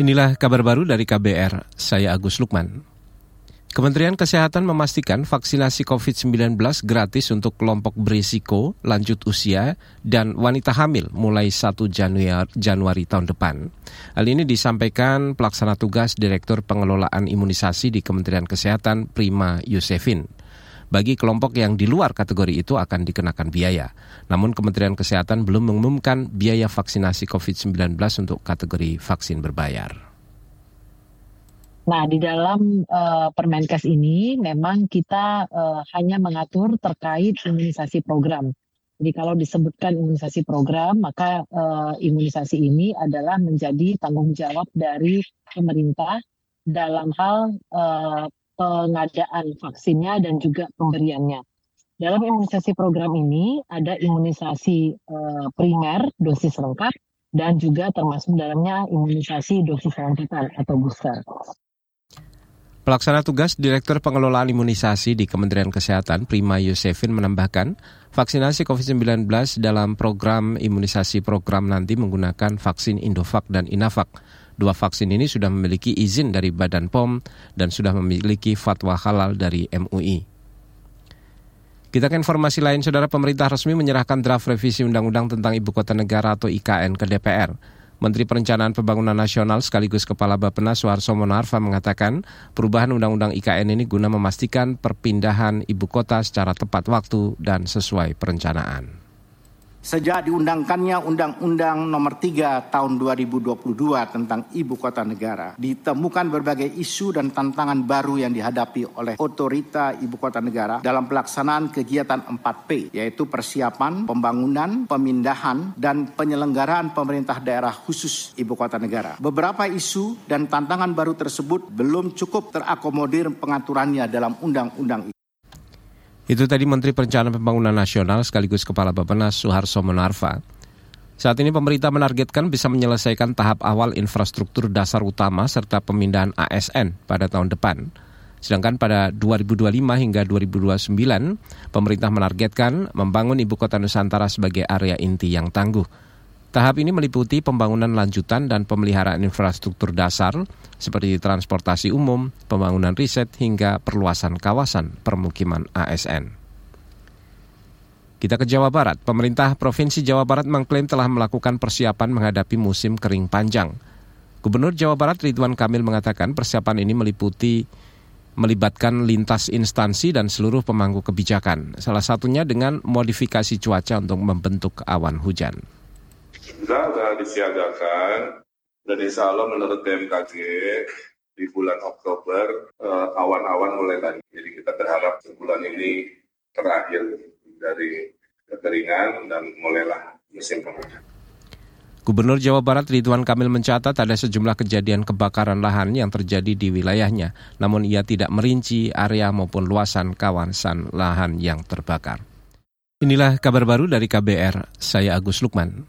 Inilah kabar baru dari KBR, saya Agus Lukman. Kementerian Kesehatan memastikan vaksinasi COVID-19 gratis untuk kelompok berisiko, lanjut usia, dan wanita hamil mulai 1 Januari, Januari tahun depan. Hal ini disampaikan pelaksana tugas Direktur Pengelolaan Imunisasi di Kementerian Kesehatan Prima Yusefin. Bagi kelompok yang di luar kategori itu akan dikenakan biaya. Namun Kementerian Kesehatan belum mengumumkan biaya vaksinasi COVID-19 untuk kategori vaksin berbayar. Nah, di dalam uh, Permenkes ini memang kita uh, hanya mengatur terkait imunisasi program. Jadi kalau disebutkan imunisasi program, maka uh, imunisasi ini adalah menjadi tanggung jawab dari pemerintah dalam hal uh, pengadaan vaksinnya dan juga pemberiannya. Dalam imunisasi program ini ada imunisasi uh, primer dosis lengkap dan juga termasuk dalamnya imunisasi dosis lanjutan atau booster. Pelaksana tugas Direktur Pengelolaan Imunisasi di Kementerian Kesehatan Prima Yosefin menambahkan, vaksinasi COVID-19 dalam program imunisasi program nanti menggunakan vaksin Indovac dan Inavac. Dua vaksin ini sudah memiliki izin dari Badan POM dan sudah memiliki fatwa halal dari MUI. Kita ke informasi lain, Saudara pemerintah resmi menyerahkan draft revisi Undang-Undang tentang Ibu Kota Negara atau IKN ke DPR. Menteri Perencanaan Pembangunan Nasional sekaligus Kepala Bappenas Suharso Monarva mengatakan perubahan Undang-Undang IKN ini guna memastikan perpindahan ibu kota secara tepat waktu dan sesuai perencanaan. Sejak diundangkannya Undang-Undang Nomor 3 Tahun 2022 tentang Ibu Kota Negara, ditemukan berbagai isu dan tantangan baru yang dihadapi oleh otorita Ibu Kota Negara dalam pelaksanaan kegiatan 4P, yaitu persiapan, pembangunan, pemindahan, dan penyelenggaraan pemerintah daerah khusus Ibu Kota Negara. Beberapa isu dan tantangan baru tersebut belum cukup terakomodir pengaturannya dalam Undang-Undang itu tadi Menteri Perencanaan Pembangunan Nasional sekaligus Kepala Bapenas Suharso Monarva. Saat ini pemerintah menargetkan bisa menyelesaikan tahap awal infrastruktur dasar utama serta pemindahan ASN pada tahun depan. Sedangkan pada 2025 hingga 2029, pemerintah menargetkan membangun ibu kota Nusantara sebagai area inti yang tangguh. Tahap ini meliputi pembangunan lanjutan dan pemeliharaan infrastruktur dasar seperti transportasi umum, pembangunan riset hingga perluasan kawasan permukiman ASN. Kita ke Jawa Barat. Pemerintah Provinsi Jawa Barat mengklaim telah melakukan persiapan menghadapi musim kering panjang. Gubernur Jawa Barat Ridwan Kamil mengatakan persiapan ini meliputi melibatkan lintas instansi dan seluruh pemangku kebijakan, salah satunya dengan modifikasi cuaca untuk membentuk awan hujan sudah disiagakan dan insya Allah menurut BMKG di bulan Oktober eh, awan-awan mulai naik. Jadi kita berharap sebulan ini terakhir dari kekeringan dan mulailah musim penghujan. Gubernur Jawa Barat Ridwan Kamil mencatat ada sejumlah kejadian kebakaran lahan yang terjadi di wilayahnya, namun ia tidak merinci area maupun luasan kawasan lahan yang terbakar. Inilah kabar baru dari KBR, saya Agus Lukman.